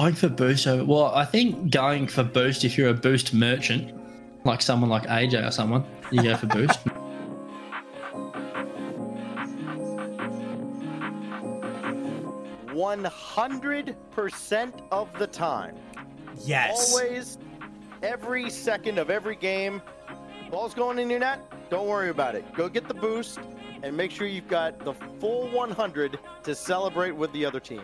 going for boost over. Well, I think going for boost if you're a boost merchant, like someone like AJ or someone, you go for boost. One hundred percent of the time. Yes. Always, every second of every game. Ball's going in your net. Don't worry about it. Go get the boost and make sure you've got the full 100 to celebrate with the other team.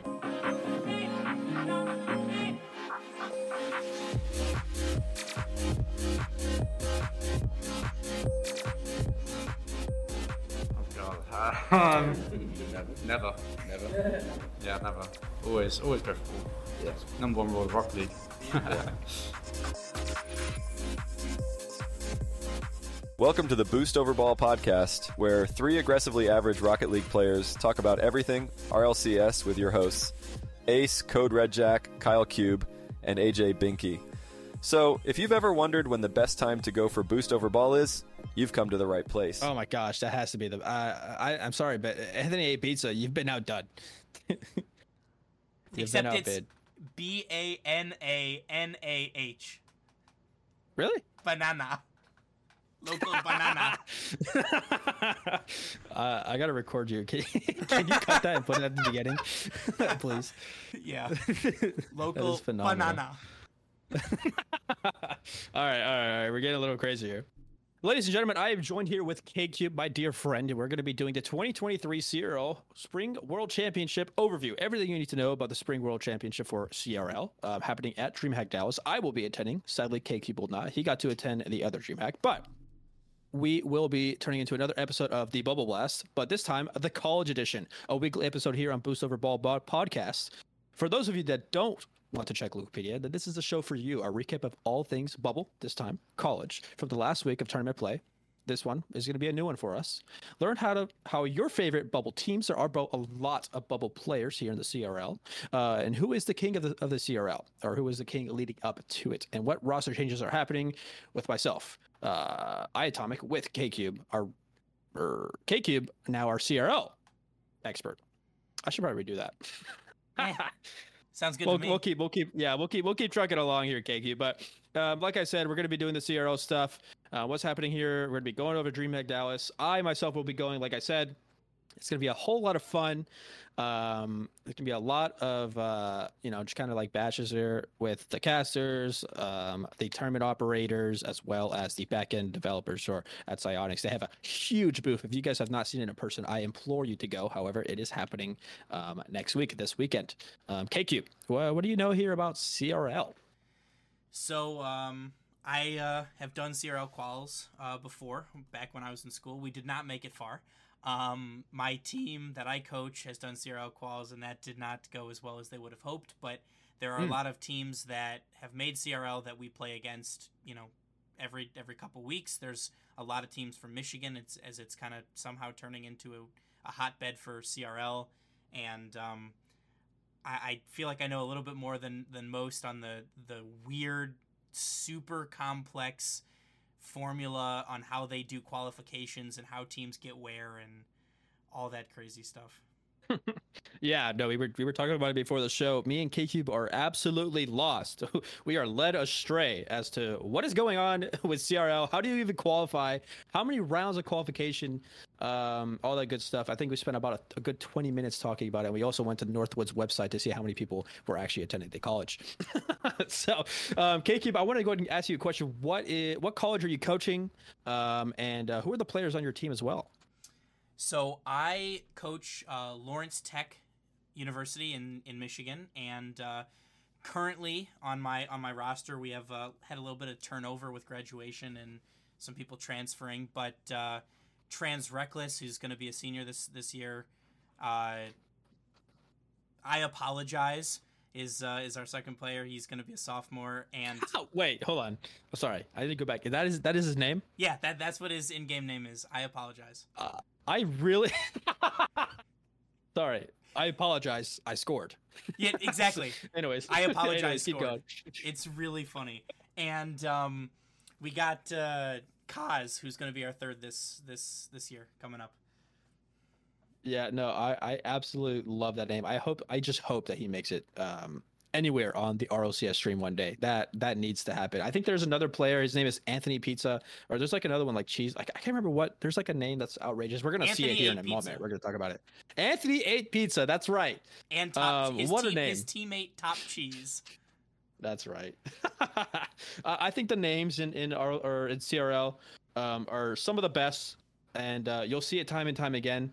Um, never, never. Yeah, never. Always, always go for ball. Yes. Number one rule of Rock League. Welcome to the Boost Over Ball podcast, where three aggressively average Rocket League players talk about everything RLCS with your hosts Ace, Code Red Jack, Kyle Cube, and AJ Binky. So, if you've ever wondered when the best time to go for Boost Over Ball is, you've come to the right place. Oh my gosh, that has to be the. Uh, I I'm sorry, but Anthony A. Pizza, you've been outdone. you've Except been it's. B A N A N A H. Really? Banana. Local banana. uh, I gotta record you. Can, can you cut that and put it at the beginning, please? Yeah. That Local is phenomenal. banana. all right, all right, all right. We're getting a little crazy here. Ladies and gentlemen, I am joined here with KCube, my dear friend, and we're going to be doing the 2023 CRL Spring World Championship overview. Everything you need to know about the Spring World Championship for CRL uh, happening at DreamHack Dallas. I will be attending. Sadly, KCube will not. He got to attend the other DreamHack, but we will be turning into another episode of the Bubble Blast, but this time the college edition, a weekly episode here on Boost Over Ball podcast. For those of you that don't want to check Wikipedia, then this is a show for you. A recap of all things Bubble, this time college, from the last week of tournament play. This one is going to be a new one for us. Learn how to how your favorite bubble teams. There are a lot of bubble players here in the CRL, uh, and who is the king of the of the CRL, or who is the king leading up to it, and what roster changes are happening with myself, uh, iAtomic with K Cube, our er, K Cube now our CRL expert. I should probably redo that. Sounds good we'll, to me. we'll keep we'll keep yeah we'll keep we'll keep trucking along here K Cube but um, like I said we're going to be doing the CRL stuff. Uh, what's happening here? We're going to be going over DreamHack Dallas. I myself will be going like I said it's going to be a whole lot of fun um, going to be a lot of uh, you know just kind of like batches here with the casters um, the tournament operators as well as the backend developers or at Psyonix. They have a huge booth. If you guys have not seen it in person I implore you to go. However it is happening um, next week this weekend. Um, K Cube what, what do you know here about CRL So, um, I uh, have done CRL quals uh, before, back when I was in school. We did not make it far. Um, my team that I coach has done CRL quals, and that did not go as well as they would have hoped. But there are a Hmm. lot of teams that have made CRL that we play against. You know, every every couple weeks. There's a lot of teams from Michigan. It's as it's kind of somehow turning into a, a hotbed for CRL, and um, I, I feel like I know a little bit more than than most on the the weird, super complex formula on how they do qualifications and how teams get where and all that crazy stuff. Yeah, no, we were we were talking about it before the show. Me and K Cube are absolutely lost. we are led astray as to what is going on with CRL. How do you even qualify? How many rounds of qualification? Um, all that good stuff. I think we spent about a, a good 20 minutes talking about it. We also went to the Northwood's website to see how many people were actually attending the college. so, um, Cube, I want to go ahead and ask you a question. What is what college are you coaching? Um, and uh, who are the players on your team as well? So I coach uh, Lawrence Tech University in, in Michigan, and uh, currently on my on my roster we have uh, had a little bit of turnover with graduation and some people transferring. But uh, Trans Reckless, who's going to be a senior this this year, uh, I apologize. Is uh, is our second player? He's going to be a sophomore, and Oh, wait, hold on. Oh, sorry, I didn't go back. That is that is his name. yeah, that that's what his in game name is. I apologize. I really. Sorry, I apologize. I scored. Yeah, exactly. Anyways, I apologize, Anyways, keep going. it's really funny. And um, we got uh, Kaz, who's going to be our third this this this year coming up. Yeah, no, I I absolutely love that name. I hope I just hope that he makes it um anywhere on the RLCS stream one day. That that needs to happen. I think there's another player. His name is Anthony Pizza, or there's like another one like Cheese. I, I can't remember what. There's like a name that's outrageous. We're gonna see it here in a pizza. moment. We're gonna talk about it. Anthony ate pizza. That's right. And top, Um, his, what a team, his teammate Top Cheese. That's right. I think the names in in R or in CRL um, are some of the best, and uh, you'll see it time and time again.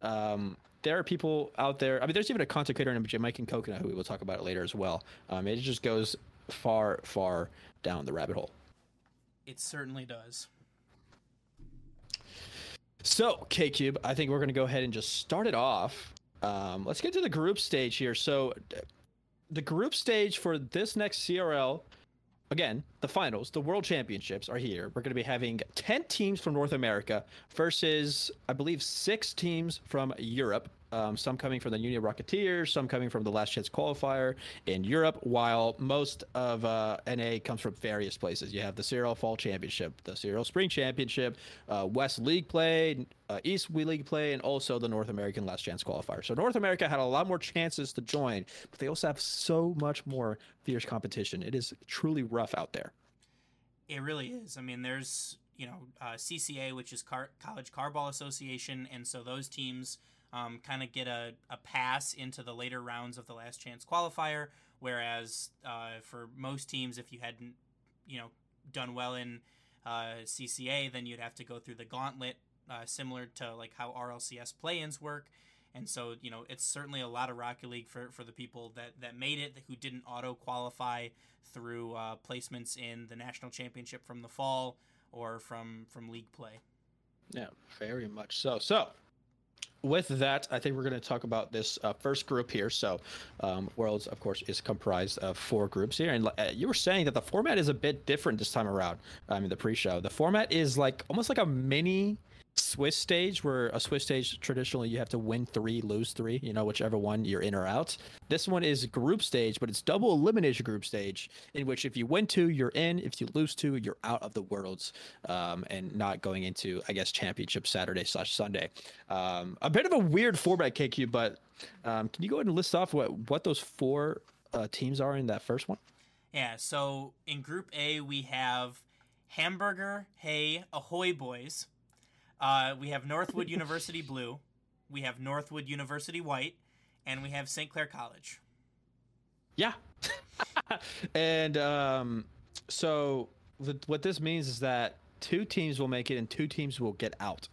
Um, there are people out there. I mean, there's even a content creator named Jamaican Coconut who we will talk about it later as well. Um, it just goes far, far down the rabbit hole. It certainly does. So, K Cube, I think we're going to go ahead and just start it off. Um, let's get to the group stage here. So, the group stage for this next CRL, again, the finals, the World Championships are here. We're going to be having 10 teams from North America versus, I believe, six teams from Europe. Um, some coming from the Uni Rocketeers, some coming from the Last Chance Qualifier in Europe, while most of uh, NA comes from various places. You have the CRL Fall Championship, the CRL Spring Championship, uh, West League play, uh, East League play, and also the North American Last Chance Qualifier. So North America had a lot more chances to join, but they also have so much more fierce competition. It is truly rough out there. It really is. I mean, there's you know uh, CCA, which is Car- College Carball Association, and so those teams um, kind of get a, a pass into the later rounds of the Last Chance qualifier. Whereas uh, for most teams, if you hadn't you know done well in uh, CCA, then you'd have to go through the gauntlet, uh, similar to like how RLCS play-ins work. And so, you know, it's certainly a lot of Rocket League for, for the people that, that made it, who didn't auto qualify through uh, placements in the national championship from the fall or from from league play. Yeah, very much so. So, with that, I think we're going to talk about this uh, first group here. So, um, Worlds, of course, is comprised of four groups here. And uh, you were saying that the format is a bit different this time around. I mean, the pre-show. The format is like almost like a mini Swiss stage, where a Swiss stage traditionally you have to win three, lose three. You know, whichever one you're in or out. This one is group stage, but it's double elimination group stage, in which if you win two, you're in. If you lose two, you're out of the Worlds, um, and not going into, I guess, championship Saturday slash Sunday. Um, a bit of a weird format, K Cube, but um, can you go ahead and list off what what those four uh, teams are in that first one? Yeah, so in Group A, we have Hamburger, Hey, Ahoy Boys. Uh, we have Northwood University Blue. We have Northwood University White. And we have St. Clair College. Yeah. and um, so th- what this means is that two teams will make it and two teams will get out.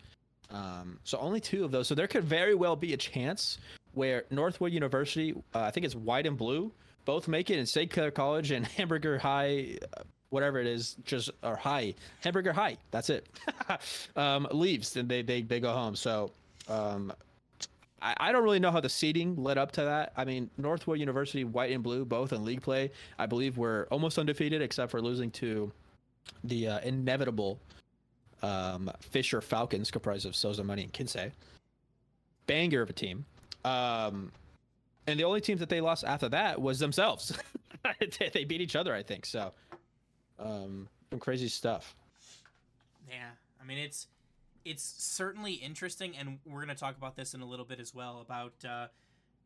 Um, so only two of those. So there could very well be a chance where Northwood University, uh, I think it's white and blue, both make it, and St. Clair College and Hamburger High, uh, whatever it is, just or High Hamburger High. That's it. um, leaves and they they they go home. So. Um, I, I don't really know how the seeding led up to that. I mean, Northwood University, white and blue, both in league play, I believe were almost undefeated except for losing to the uh, inevitable um, Fisher Falcons, comprised of Soza Money and Kinsey. Banger of a team. Um, and the only teams that they lost after that was themselves. they beat each other, I think. So, um, some crazy stuff. Yeah, I mean it's it's certainly interesting, and we're going to talk about this in a little bit as well about uh,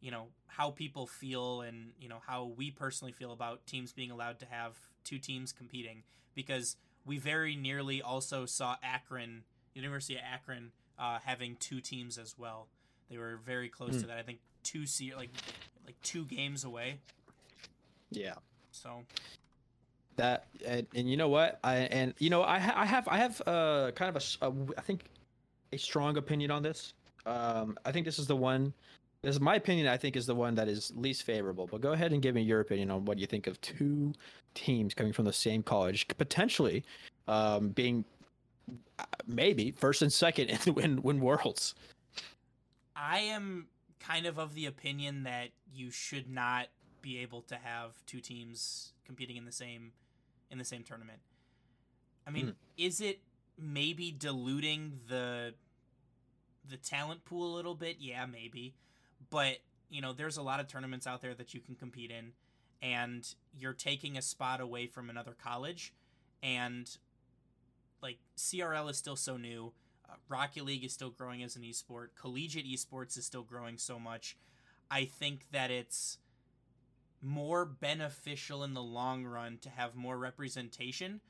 you know how people feel and you know how we personally feel about teams being allowed to have two teams competing because we very nearly also saw Akron, University of Akron, uh, having two teams as well. They were very close to that. I think two se- like like two games away. Yeah. So that and, and you know what? I and you know i, ha- I have i have uh kind of a a I think a strong opinion on this. Um i think this is the one this is my opinion i think is the one that is least favorable but go ahead and give me your opinion on what you think of two teams coming from the same college potentially um being uh, maybe first and second in win win worlds. I am kind of of the opinion that you should not be able to have two teams competing in the same in the same tournament. I mean, Hmm. is it maybe diluting the the talent pool a little bit? Yeah, maybe. But, you know, there's a lot of tournaments out there that you can compete in and you're taking a spot away from another college and like CRL is still so new. Uh, Rocket League is still growing as an esport. Collegiate esports is still growing so much. I think that it's more beneficial in the long run to have more representation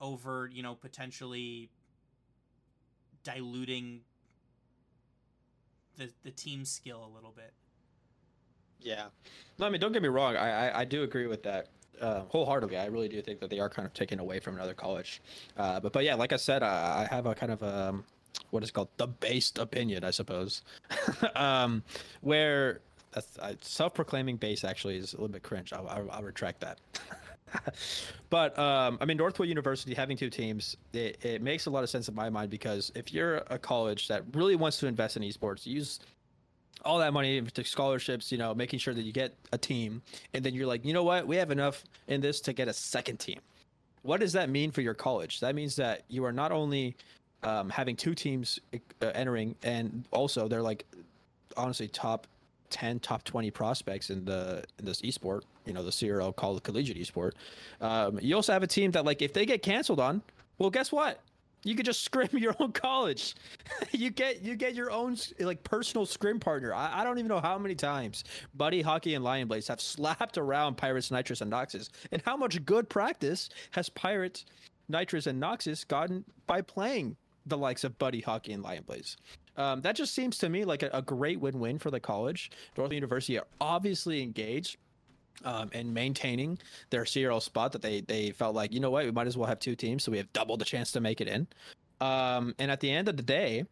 over, you know, potentially diluting the the team skill a little bit. Yeah. No, I mean, don't get me wrong. I I, I do agree with that uh, wholeheartedly. I really do think that they are kind of taken away from another college. Uh, but but yeah, like I said, I, I have a kind of um, what is called the based opinion, I suppose, um, where that's uh, self-proclaiming base actually is a little bit cringe. I'll, I'll, I'll retract that. but um, I mean, Northwood University having two teams, it, it makes a lot of sense in my mind because if you're a college that really wants to invest in esports, use all that money into scholarships, you know, making sure that you get a team, and then you're like, you know what, we have enough in this to get a second team. What does that mean for your college? That means that you are not only um, having two teams uh, entering, and also they're like honestly top 10 top 20 prospects in the in this esport you know the crl called collegiate esport. Um, you also have a team that like if they get canceled on well guess what? You could just scrim your own college. You get you get your own like personal scrim partner. I, I don't even know how many times buddy hockey and lion blaze have slapped around pirates nitrous and noxus and how much good practice has pirates nitrous and noxus gotten by playing the likes of buddy hockey and lion blaze um, that just seems to me like a, a great win-win for the college. Northwood University are obviously engaged um, in maintaining their CRL spot that they they felt like you know what we might as well have two teams so we have double the chance to make it in. Um, and at the end of the day,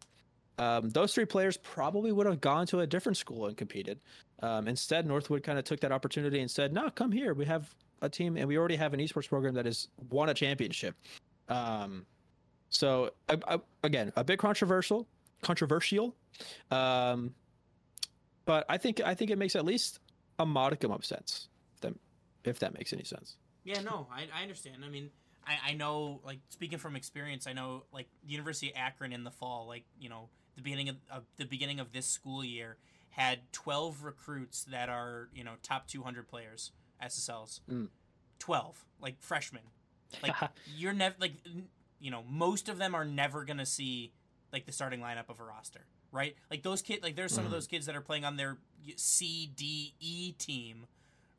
um, those three players probably would have gone to a different school and competed. Um, instead, Northwood kind of took that opportunity and said, "No, come here. We have a team, and we already have an esports program that has won a championship." Um, so I, I, again, a bit controversial controversial. Um, but I think I think it makes at least a modicum of sense. If that, if that makes any sense. Yeah, no, I, I understand. I mean, I, I know, like, speaking from experience, I know, like, the University of Akron in the fall, like, you know, the beginning of, of the beginning of this school year had 12 recruits that are, you know, top 200 players, SSLs. Mm. 12, like, freshmen. Like, you're never, like, you know, most of them are never going to see like the starting lineup of a roster, right? Like those kids, like there's some Mhm. of those kids that are playing on their C, D, E team,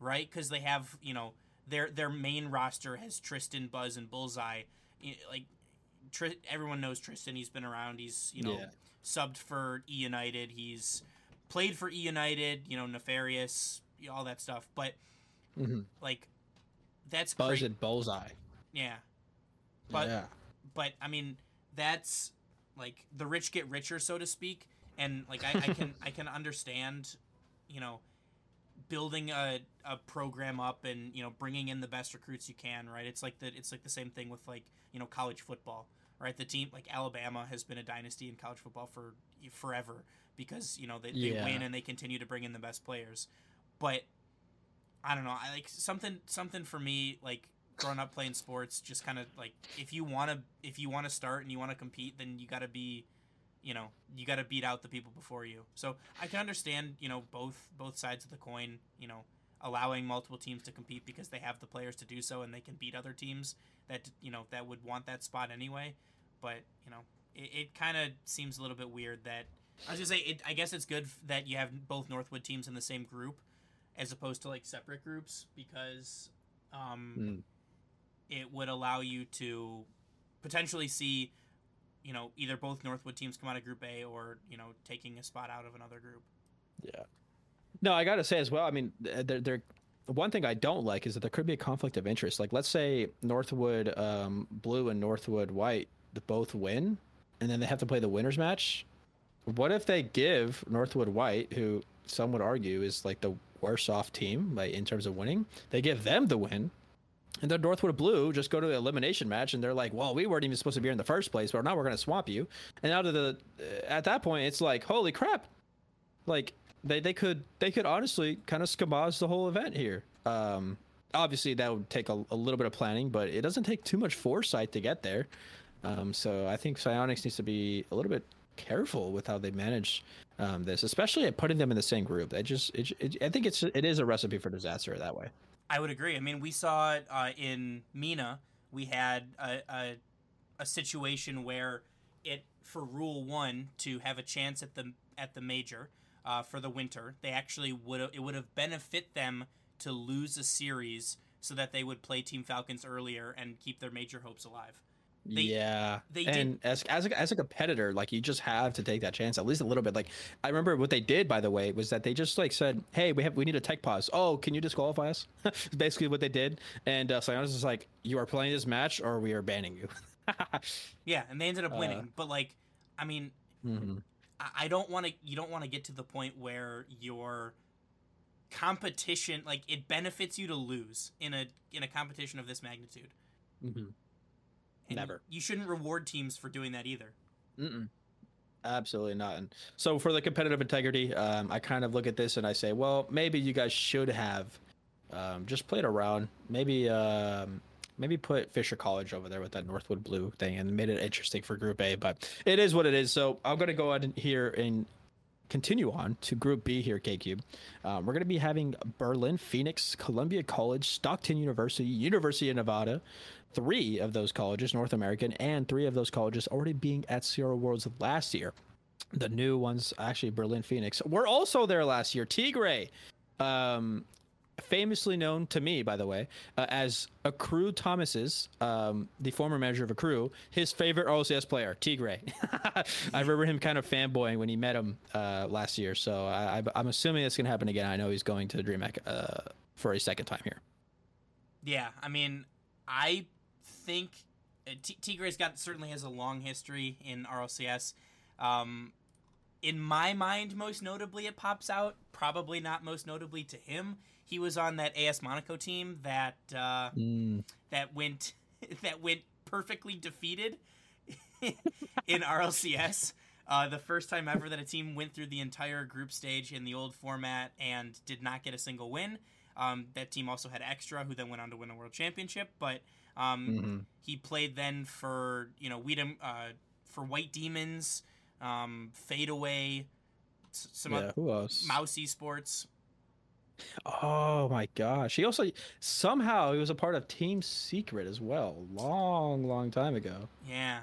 right? Because they have you know their their main roster has Tristan, Buzz, and Bullseye. Like Tri- everyone knows Tristan. He's been around. He's you know Yeah. subbed for E United. He's played for E United. You know Nefarious, all that stuff. But Mhm. like that's Buzz cra- and bullseye. yeah. But yeah. but I mean that's like the rich get richer, so to speak, and like I, I can I can understand, you know, building a, a program up and you know bringing in the best recruits you can, right? It's like the it's like the same thing with like you know college football, right? The team like Alabama has been a dynasty in college football for forever because you know they, they Yeah. win and they continue to bring in the best players, but I don't know. I like something something for me like growing up playing sports just kind of like if you want to if you want to start and you want to compete then you got to be you know you got to beat out the people before you so i can understand you know both both sides of the coin you know allowing multiple teams to compete because they have the players to do so and they can beat other teams that you know that would want that spot anyway but you know it, it kind of seems a little bit weird that i was gonna say it, i guess it's good that you have both northwood teams in the same group as opposed to like separate groups because um Mm. It would allow you to potentially see, you know, either both Northwood teams come out of Group A or you know taking a spot out of another group. Yeah. No, I gotta say as well. I mean, there, there. The one thing I don't like is that there could be a conflict of interest. Like, let's say Northwood um, Blue and Northwood White both win, and then they have to play the winners match. What if they give Northwood White, who some would argue is like the worse off team, like in terms of winning, they give them the win, and then Northwood Blue just go to the elimination match, and they're like, "Well, we weren't even supposed to be here in the first place, but now we're gonna swamp you." And out of the, at that point, it's like, "Holy crap!" Like they they could they could honestly kind of schemaz the whole event here. Um, obviously that would take a, a little bit of planning, but it doesn't take too much foresight to get there. Um, so I think Psyonix needs to be a little bit careful with how they manage um, this, especially at putting them in the same group. I just it, it, I think it's it is a recipe for disaster that way. I would agree. I mean, we saw it uh, in MENA. We had a, a a situation where it for Rule One to have a chance at the at the major uh, for the winter, they actually would it would have benefit them to lose a series so that they would play Team Falcons earlier and keep their major hopes alive. They- yeah, they did- and as as a, as a competitor, like you just have to take that chance at least a little bit. Like I remember what they did, by the way, was that they just like said, "Hey, we have we need a tech pause. Oh, can you disqualify us?" Basically what they did, and uh, Psyonix is like, "You are playing this match, or we are banning you." Yeah, and they ended up Uh, winning. But like, I mean, Mhm. I- I don't want to. You don't want to get to the point where your competition, like, it benefits you to lose in a in a competition of this magnitude. Mhm. And Never. You shouldn't reward teams for doing that either. Mm-mm. Absolutely not. And so for the competitive integrity, um, I kind of look at this and I say, well, maybe you guys should have um, just played around. Maybe um, maybe put Fisher College over there with that Northwood Blue thing and made it interesting for Group A. But it is what it is. So I'm gonna go ahead and here and continue on to Group B here, K Cube. Um, we're going to be having Berlin, Phoenix, Columbia College, Stockton University, University of Nevada. Three of those colleges, North American, and three of those colleges already being at CRL Worlds last year. The new ones, actually, Berlin, Phoenix, were also there last year. Tigre, um, famously known to me, by the way, uh, as Accru Thomas's, um, the former manager of Accru, his favorite OCS player, Tigre. I remember him kind of fanboying when he met him uh, last year. So I, I'm assuming it's going to happen again. I know he's going to DreamHack uh, for a second time here. Yeah, I mean, I think uh, T- Tigre's got certainly has a long history in RLCS. Um, in my mind, most notably, it pops out. Probably not most notably to him. He was on that AS Monaco team that uh, Mm, that went that went perfectly defeated in RLCS. Uh, the first time ever that a team went through the entire group stage in the old format and did not get a single win. Um, that team also had extra, who then went on to win a world championship. But um, mhm. he played then for you know Weedham uh, for White Demons, um, Fadeaway, s- some Yeah, other, who else? Mouse Esports. Oh my gosh. He also somehow he was a part of Team Secret as well. Long, long time ago. Yeah,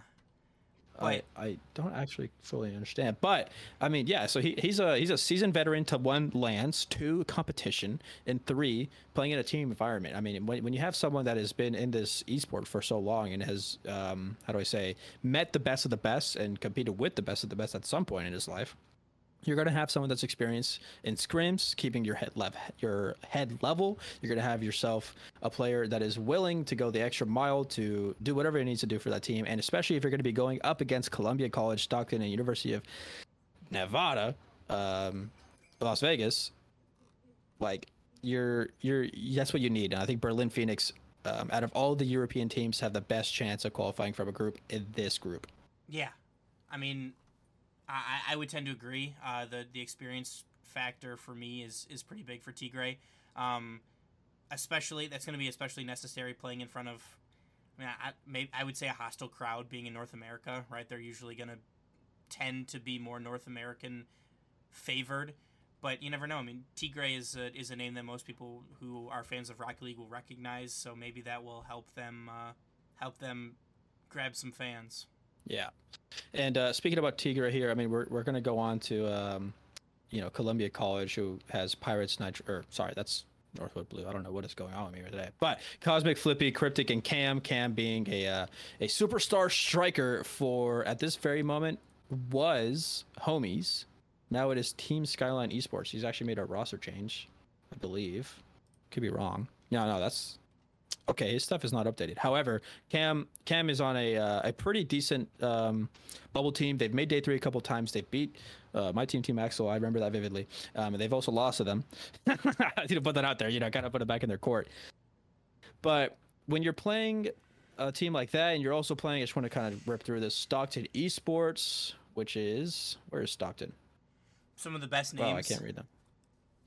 I, I don't actually fully understand. But I mean, yeah, so he, he's a he's a seasoned veteran to one Lance, two competition, and three playing in a team environment. I mean, when, when you have someone that has been in this esport for so long and has um how do I say met the best of the best and competed with the best of the best at some point in his life, you're going to have someone that's experienced in scrims, keeping your head lev- your head level. You're going to have yourself a player that is willing to go the extra mile to do whatever it needs to do for that team, and especially if you're going to be going up against Columbia College, Stockton, and University of Nevada, um, Las Vegas. Like you're you're that's what you need, and I think Berlin Phoenix. Um, out of all the European teams, have the best chance of qualifying from a group in this group. Yeah, I mean, I, I would tend to agree. Uh, the the experience factor for me is is pretty big for Tigray. Um, especially that's going to be especially necessary playing in front of. I mean, I, I would say a hostile crowd being in North America, right? They're usually going to tend to be more North American favored, but you never know. I mean, Tigray is a, is a name that most people who are fans of Rocket League will recognize, so maybe that will help them uh, help them grab some fans. Yeah. And uh, speaking about Tigre here, I mean, we're, we're going to go on to, um, you know, Columbia College, who has Pirates Nitro, or sorry, that's Northwood Blue. I don't know what is going on with me today. But Cosmic, Flippy, Cryptic, and Cam. Cam being a uh, a superstar striker for at this very moment was homies. Now it is Team Skyline Esports. He's actually made a roster change, I believe. Could be wrong. No, no, that's okay. His stuff is not updated. However, Cam Cam is on a uh, a pretty decent um, bubble team. They've made day three a couple times. They beat uh, my team, Team Axel. I remember that vividly. Um, and they've also lost to them. I need to put that out there. You know, kind of put it back in their court. But when you're playing a team like that, and you're also playing, I just want to kind of rip through this Stockton Esports, which is where is Stockton? Some of the best names. Oh, I can't read them.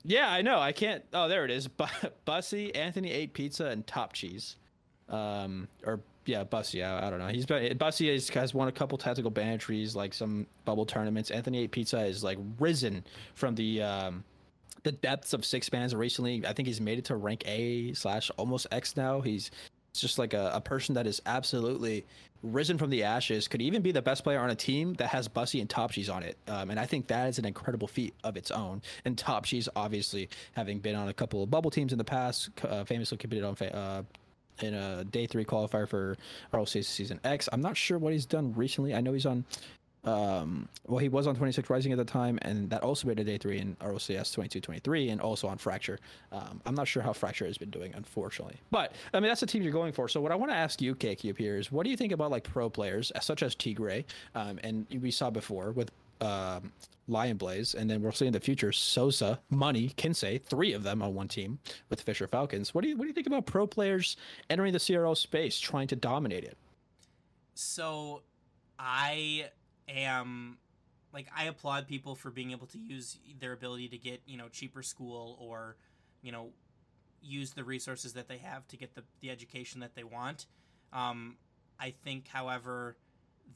Yeah, I know. I can't. Oh, there it is. Bu- Bussy, Anthony ate pizza, and Top Cheese. Um, or yeah, Bussy. I, I don't know. He's been Bussy is, has won a couple tactical banistries, like some bubble tournaments. Anthony ate pizza is like risen from the um, the depths of six mans recently. I think he's made it to rank A slash almost X now. He's just like a, a person that is absolutely risen from the ashes, could even be the best player on a team that has Bussy and Top Cheese on it. Um, and I think that is an incredible feat of its own. And Top Cheese, obviously, having been on a couple of bubble teams in the past, uh, famously competed on fa- uh, in a day three qualifier for RLCS season X. I'm not sure what he's done recently. I know he's on um, well, he was on 26 Rising at the time, and that also made a day three in RLCS 22-23, and also on Fracture. Um, I'm not sure how Fracture has been doing, unfortunately. But I mean, that's the team you're going for. So what I want to ask you, K Cube, here is, what do you think about like pro players such as Tigray, um, and we saw before with um, Lion Blaze, and then we'll see in the future Sosa, Money, Kinsey, three of them on one team with Fisher Falcons. What do you what do you think about pro players entering the CRL space, trying to dominate it? So, I am like I applaud people for being able to use their ability to get you know cheaper school or you know use the resources that they have to get the the education that they want. Um, I think, however,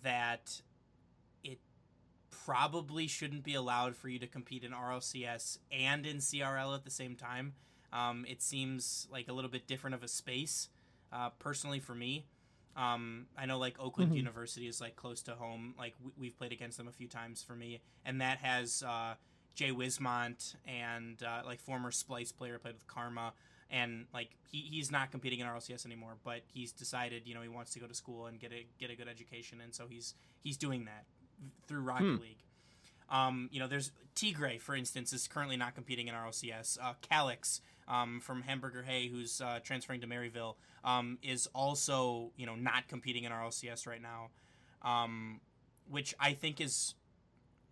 that it probably shouldn't be allowed for you to compete in RLCS and in CRL at the same time. Um, it seems like a little bit different of a space, uh, personally for me. Um, I know like Oakland Mhm. University is like close to home. Like we, we've played against them a few times for me, and that has uh, Jay Wismont and uh, like former Splice player played with Karma, and like he, he's not competing in RLCS anymore, but he's decided you know he wants to go to school and get a get a good education, and so he's he's doing that through Rocket Hmm. League. Um, you know, there's Tigray, for instance, is currently not competing in RLCS. Uh, Calix um, from Hamburger Hay, who's uh, transferring to Maryville, um, is also you know not competing in RLCS right now, um, which I think is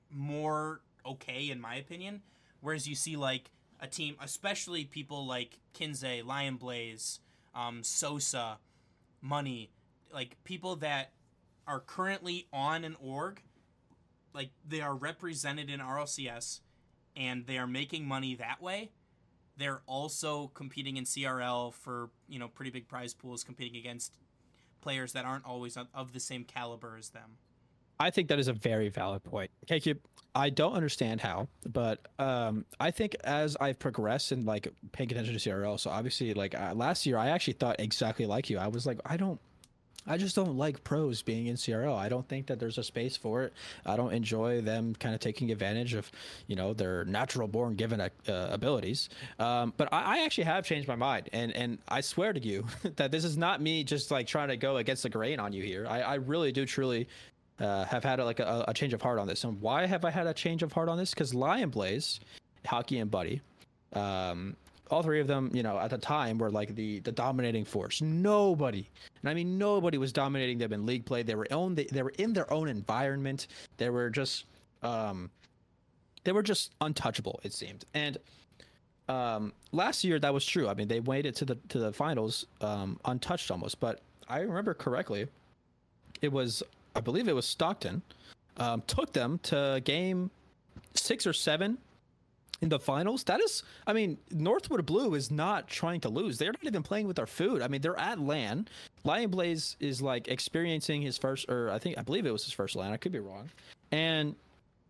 more okay in my opinion. Whereas you see like a team, especially people like Kinsey, Lion Blaze, um, Sosa, Money, like people that are currently on an org, like they are represented in RLCS, and they are making money that way. They're also competing in CRL for you know pretty big prize pools, competing against players that aren't always of- the same caliber as them. I think that is a very valid point. K Cube, I don't understand how, but um, I think as I've progressed and like paying attention to CRL, so obviously like uh, last year I actually thought exactly like you. I was like, I don't, I just don't like pros being in CRL. I don't think that there's a space for it. I don't enjoy them kind of taking advantage of, you know, their natural born given uh, abilities. Um, but I, I actually have changed my mind, and and I swear to you that this is not me just like trying to go against the grain on you here. I, I really do truly uh, have had like a, a change of heart on this. And why have I had a change of heart on this? Because Lion Blaze, Hockey and Buddy, um, all three of them, you know, at the time were like the the dominating force. Nobody, and I mean nobody, was dominating them in league play. They were own. They, they were in their own environment. They were just, um, they were just untouchable. It seemed. And um, last year that was true. I mean, they made it to the to the finals um, untouched almost. But I remember correctly, it was I believe it was Stockton, um, took them to game six or seven in the finals. That is, I mean, Northwood Blue is not trying to lose. They're not even playing with their food. I mean, they're at LAN. Lion Blaze is like experiencing his first, or I think I believe it was his first LAN. I could be wrong, and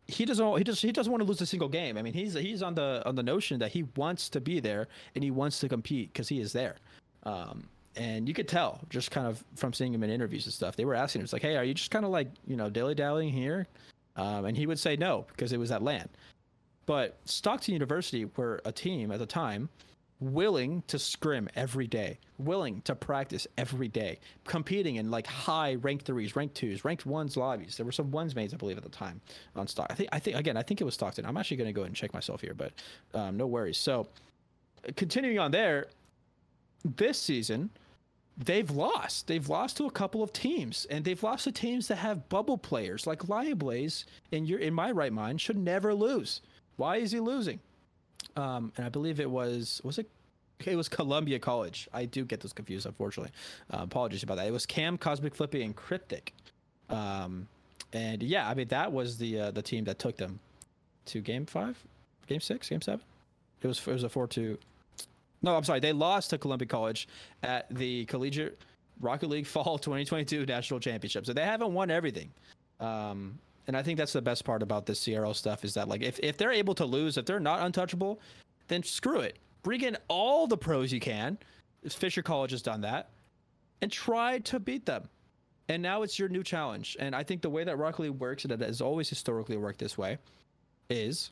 he doesn't he just he doesn't want to lose a single game. I mean, he's he's on the on the notion that he wants to be there and he wants to compete because he is there. Um, and you could tell just kind of from seeing him in interviews and stuff. They were asking him, it's like, "Hey, are you just kind of like you know dilly dallying here?" Um, and he would say no because it was at LAN. But Stockton University were a team at the time willing to scrim every day, willing to practice every day, competing in like high rank threes, rank twos, ranked ones lobbies. There were some ones mates, I believe, at the time on stock. I think, I think again, I think it was Stockton. I'm actually going to go and check myself here, but um, no worries. So, continuing on there, this season, they've lost. They've lost to a couple of teams, and they've lost to teams that have bubble players like Lion Blaze. In your, in my right mind, should never lose. Why is he losing? Um, and I believe it was was it it was Columbia College. I do get those confused, unfortunately. Uh, apologies about that. It was Cam, Cosmic Flippy, and Cryptic. Um, and yeah, I mean that was the uh, the team that took them to Game Five, Game Six, Game Seven. It was it was a four two. No, I'm sorry. They lost to Columbia College at the Collegiate Rocket League Fall 2022 National Championship. So they haven't won everything. Um, and I think that's the best part about this CRL stuff is that like if, if they're able to lose, if they're not untouchable, then screw it. Bring in all the pros you can. Fisher College has done that. and try to beat them. And now it's your new challenge. And I think the way that Rocket League works, and it has always historically worked this way, is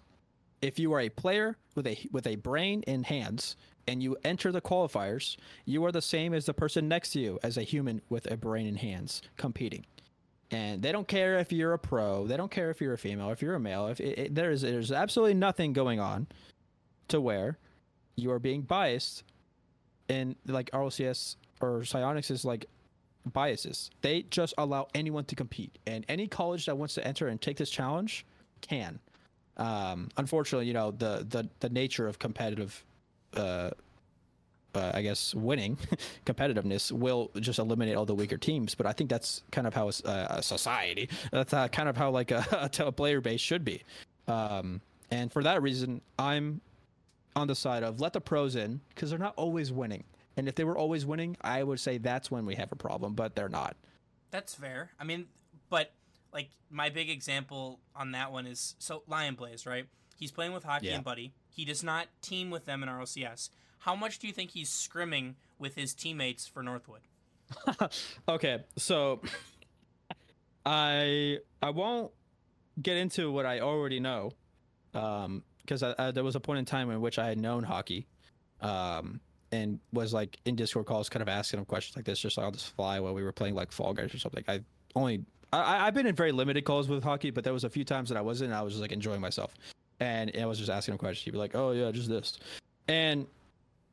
if you are a player with a with a brain and hands and you enter the qualifiers, you are the same as the person next to you as a human with a brain and hands competing. And they don't care if you're a pro, they don't care if you're a female, if you're a male. If it, it, there's there's absolutely nothing going on to where you are being biased in like RLCS or Psyonix is like biases. They just allow anyone to compete, and any college that wants to enter and take this challenge can. Um, unfortunately, you know the the the nature of competitive, uh, uh, I guess winning, competitiveness will just eliminate all the weaker teams. But I think that's kind of how a, a society, that's uh, kind of how like a, a player base should be. Um, and for that reason, I'm on the side of let the pros in because they're not always winning. And if they were always winning, I would say that's when we have a problem, but they're not. That's fair. I mean, but like my big example on that one is so Lion Blaze, right? He's playing with Hockey Yeah. and Buddy. He does not team with them in RLCS. How much do you think he's scrimming with his teammates for Northwood? okay, so I I won't get into what I already know, um, because I, there was a point in time in which I had known hockey, um, and was like in Discord calls, kind of asking him questions like this, just like on this fly while we were playing like Fall Guys or something. I only I, I've been in very limited calls with hockey, but there was a few times that I wasn't. And I was just like enjoying myself, and I was just asking him questions. He'd be like, "Oh yeah, just this," and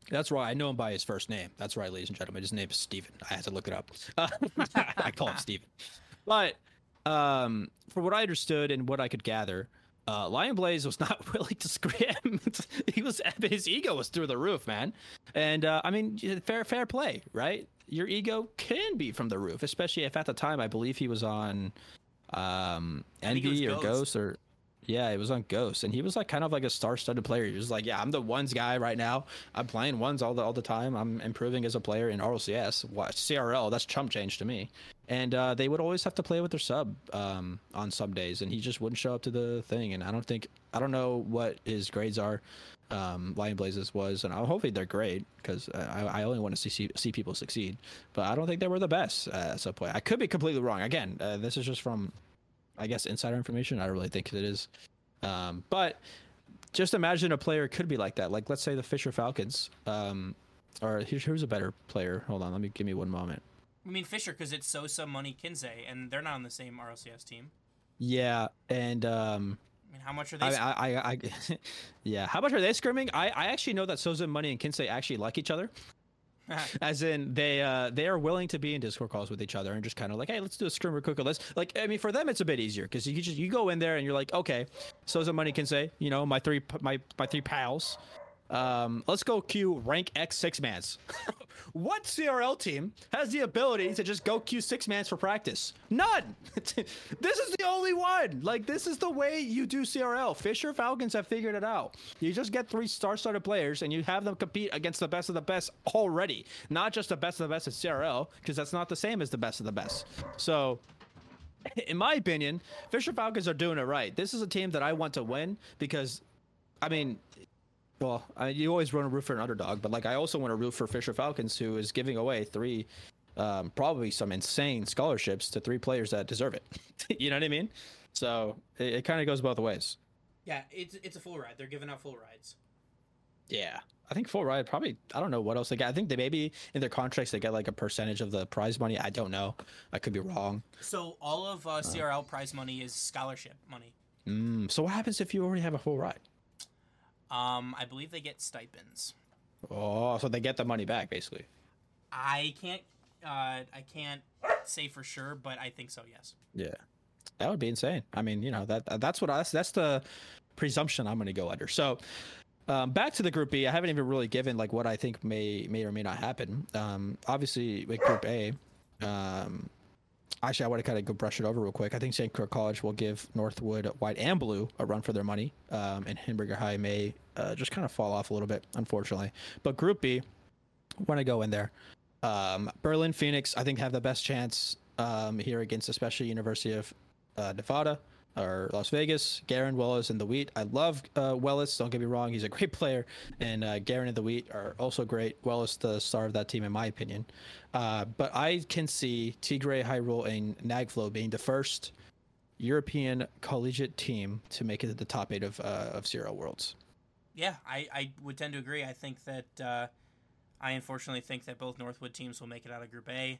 that's right. I know him by his first name. That's right, ladies and gentlemen. His name is Steven. I had to look it up. I call him Steven. But um, for what I understood and what I could gather, uh, Lion Blaze was not willing to scrim. he was his ego was through the roof, man. And uh, I mean, fair fair play, right? Your ego can be from the roof, especially if at the time I believe he was on um, I think it was Envy or Ghost. Ghost or yeah, it was on Ghost, and he was like kind of like a star-studded player. He was like, "Yeah, I'm the ones guy right now. I'm playing ones all the all the time. I'm improving as a player in RLCS. What CRL? That's chump change to me." And uh, they would always have to play with their sub um, on some days, and he just wouldn't show up to the thing. And I don't think I don't know what his grades are. Um, Lion Blazes was, and I hopefully they're great because I, I only want to see, see see people succeed. But I don't think they were the best uh, at point. I could be completely wrong. Again, uh, this is just from I guess insider information. I don't really think it is. Um, but just imagine a player could be like that. Like let's say the Fisher Falcons. Um, or here's, here's a better player. Hold on, let me give me one moment. I mean Fisher because it's Sosa, Money, Kinsey, and they're not on the same RLCS team. Yeah, and um, I mean, how much are they? I, I, I, I yeah. How much are they scrimming? I, I actually know that Soza, Money, and Kinsey actually like each other. As in, they uh they are willing to be in Discord calls with each other and just kind of like, hey, let's do a quick. or Let's like, I mean, for them it's a bit easier because you just you go in there and you're like, okay, Soza, Money, can say, you know, my three my my three pals. Um, let's go queue rank X six mans. what CRL team has the ability to just go queue six mans for practice? None. this is the only one. Like this is the way you do CRL. Fisher Falcons have figured it out. You just get three star-started players and you have them compete against the best of the best already, not just the best of the best at CRL, because that's not the same as the best of the best. So in my opinion, Fisher Falcons are doing it right. This is a team that I want to win because, I mean, well, I, you always want to root for an underdog, but like I also want to root for Fisher Falcons, who is giving away three, um, probably some insane scholarships to three players that deserve it. you know what I mean? So it, it kind of goes both ways. yeah, it's it's a full ride. They're giving out full rides. Yeah. I think full ride probably I don't know what else they get. I think they maybe in their contracts they get like a percentage of the prize money. I don't know. I could be wrong. So all of uh, CRL prize money is scholarship money. Mm, so what happens if you already have a full ride? Um, I believe they get stipends. Oh, so they get the money back basically. I can't uh, I can't say for sure, but I think so. Yes. Yeah, that would be insane. I mean, you know that that's what I, that's that's the presumption I'm going to go under. So, um, back to the Group B. I haven't even really given like what I think may may or may not happen. Um, obviously, with Group A, um, actually, I want to kind of go brush it over real quick. I think St. Clair College will give Northwood White and Blue a run for their money, um, and Hamburger High may uh, just kind of fall off a little bit, unfortunately. But Group B, when I go in there, um, Berlin, Phoenix, I think have the best chance um, here against especially University of uh, Nevada. Are Las Vegas, Garen, Wellis, and the Wheat. I love uh, Wellis. Don't get me wrong; he's a great player, and uh, Garen and the Wheat are also great. Wellis, the star of that team, in my opinion. Uh, but I can see Tigray, Hyrule, and Nagflow being the first European collegiate team to make it to the top eight of uh, of Zero Worlds. Yeah, I, I would tend to agree. I think that uh, I unfortunately think that both Northwood teams will make it out of Group A,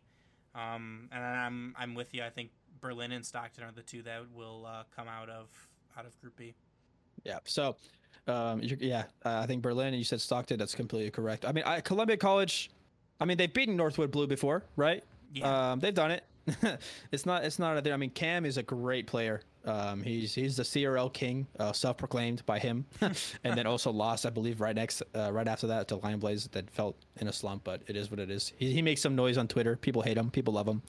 um, and I'm I'm with you. I think Berlin and Stockton are the two that will uh, come out of out of Group B. Yeah. So, um, yeah, uh, I think Berlin and you said Stockton. That's completely correct. I mean, I, Columbia College. I mean, they've beaten Northwood Blue before, right? Yeah. Um, they've done it. it's not. It's not there. I mean, Cam is a great player. Um, he's he's the CRL king, uh, self-proclaimed by him, and then also lost, I believe, right next, uh, right after that to Lion Blaze that felt in a slump. But it is what it is. He, he makes some noise on Twitter. People hate him. People love him.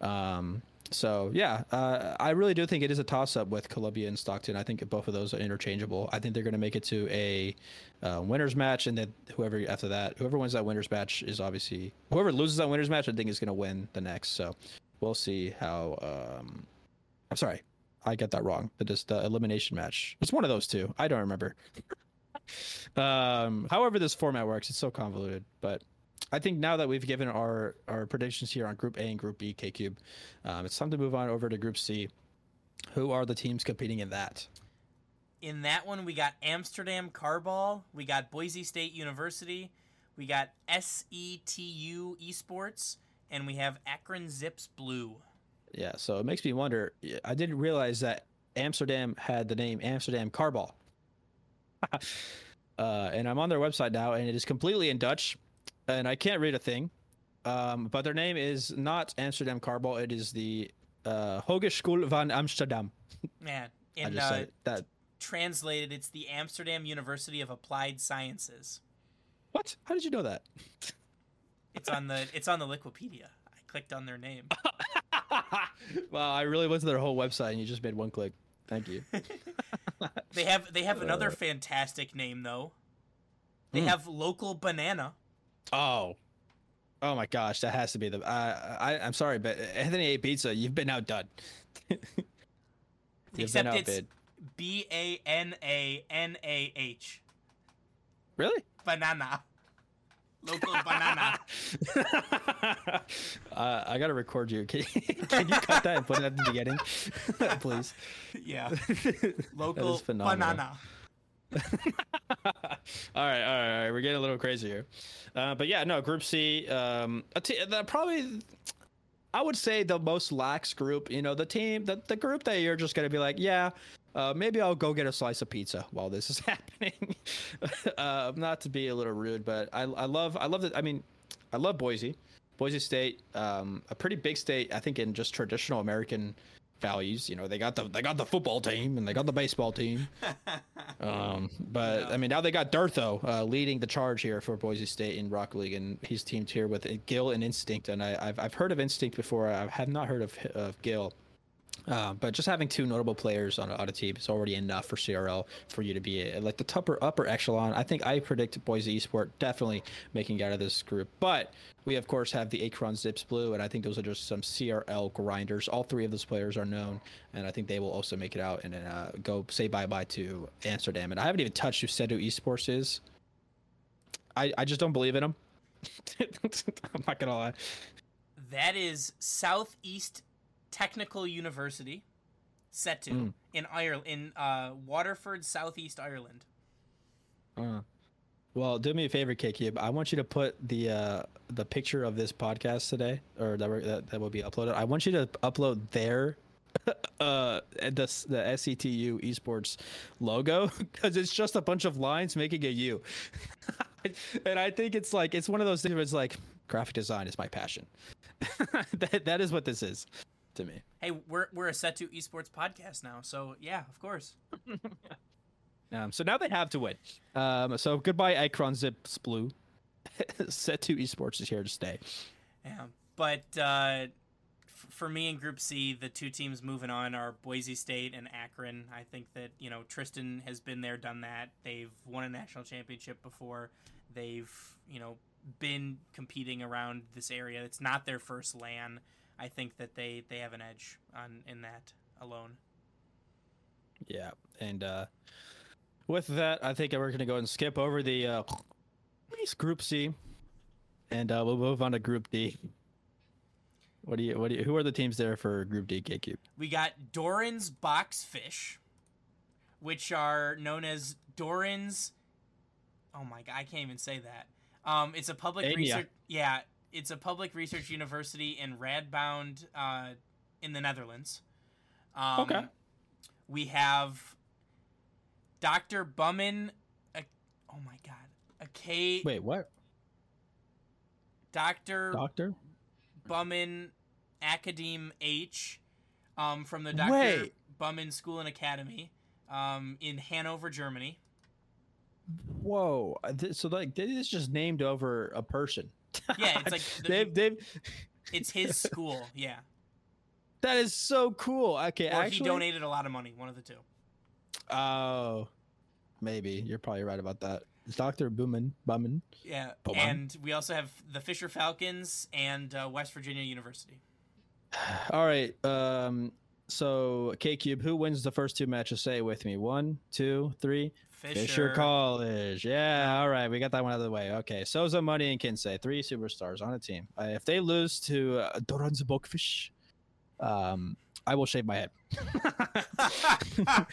Um, so yeah, uh, I really do think it is a toss-up with Columbia and Stockton. I think both of those are interchangeable. I think they're going to make it to a uh, winners match, and then whoever after that, whoever wins that winners match is obviously whoever loses that winners match. I think is going to win the next. So we'll see how. Um, I'm sorry, I get that wrong. The just the elimination match. It's one of those two. I don't remember. um, however, this format works, it's so convoluted. But I think now that we've given our our predictions here on Group A and Group B, K Cube, um, it's time to move on over to Group C. Who are the teams competing in that? In that one, we got Amsterdam Carball, we got Boise State University, we got SETU Esports, and we have Akron Zips Blue. Yeah, so it makes me wonder. I didn't realize that Amsterdam had the name Amsterdam Carball. uh, and I'm on their website now, and it is completely in Dutch, and I can't read a thing. Um, but their name is not Amsterdam Carball; it is the uh, Hogeschool van Amsterdam. Man, in uh, that. translated, it's the Amsterdam University of Applied Sciences. What? How did you know that? It's on the it's on the Wikipedia. I clicked on their name. wow, I really went to their whole website, and you just made one click. Thank you. They have they have another fantastic name though. They Hmm. have Local Bananah. Oh. Oh my gosh, that has to be the. Uh, I I'm sorry, but Anthony A Pizza, you've been outdone. you've Except been it's outbid. B A N A N A H. Really? Bananah. Local Bananah. uh, I gotta record you. Can, can you cut that and put it at the beginning, please? Yeah. Local Bananah. all right, all right, all right. We're getting a little crazy here, uh, but yeah, no. Group C, um, probably, I would say the most lax group. You know, the team, the, the group that you're just gonna be like, yeah, uh, maybe I'll go get a slice of pizza while this is happening. uh, not to be a little rude, but I, I love, I love that. I mean, I love Boise, Boise State, um, a pretty big state. I think in just traditional American values. You know, they got the they got the football team and they got the baseball team. Um, but I mean, now they got Durtho uh, leading the charge here for Boise State in Rock League, and he's teamed here with Gil and Instinct. And I, I've I've heard of Instinct before. I have not heard of of Gil. Uh, but just having two notable players on, on a team is already enough for CRL for you to be like the upper upper echelon. I think I predict Boise Esport definitely making out of this group. But we of course have the Akron Zips Blue, and I think those are just some CRL grinders. All three of those players are known, and I think they will also make it out and uh, go say bye bye to Amsterdam. And I haven't even touched who SETU Esports is. I I just don't believe in them. I'm not gonna lie. That is Southeast Technical University, SETU, Mm. in Ireland, in uh, Waterford, Southeast Ireland. Uh, well, do me a favor, K Cube. I want you to put the uh, the picture of this podcast today, or that, we're- that that will be uploaded. I want you to upload their uh the the SETU esports logo because it's just a bunch of lines making a U, and I think it's like it's one of those things where it's like graphic design is my passion. that that is what this is to me. Hey, we're we're a SETU Esports podcast now, so yeah, of course. Um, so now they have to win. Um, so goodbye, Akron Zips Blue. SETU esports is here to stay. Yeah, but uh, f- for me in Group C, the two teams moving on are Boise State and Akron. I think that you know Tristan has been there, done that. They've won a national championship before. They've you know been competing around this area. It's not their first LAN. I think that they they have an edge on in that alone. Yeah, and uh, with that, I think we're gonna go and skip over the uh, Group C, and uh, we'll move on to Group D. What do you? What do you? Who are the teams there for Group D? K Cube. We got Doran's boxfish, which are known as Doran's. Oh my god, I can't even say that. Um, it's a public Enya. research. Yeah, it's a public research university in Radboud, uh, in the Netherlands. Um, Okay. We have Dr. Buhmann. A, oh my god, a K. Wait, what? Dr. Doctor? Buhmann Academe H um, from the Dr. Wait. Buhmann School and Academy um, in Hanover, Germany. Whoa! So like, this is just named over a person. Yeah, it's like the- they've they've. It's his school, yeah. That is so cool. Okay, Or actually. he donated a lot of money, one of the two. Oh, maybe you're probably right about that. It's Doctor Boomin Bummin. Yeah, and we also have the Fisher Falcons and uh, West Virginia University. All right. Um. So K Cube, who wins the first two matches? Say it with me. One, two, three. Fisher, Fisher College. Yeah. All right. We got that one out of the way. Okay. Soza, Money, and Kinsey, three superstars on a team. Uh, if they lose to uh, Doran's Boxfish, um, I will shave my head.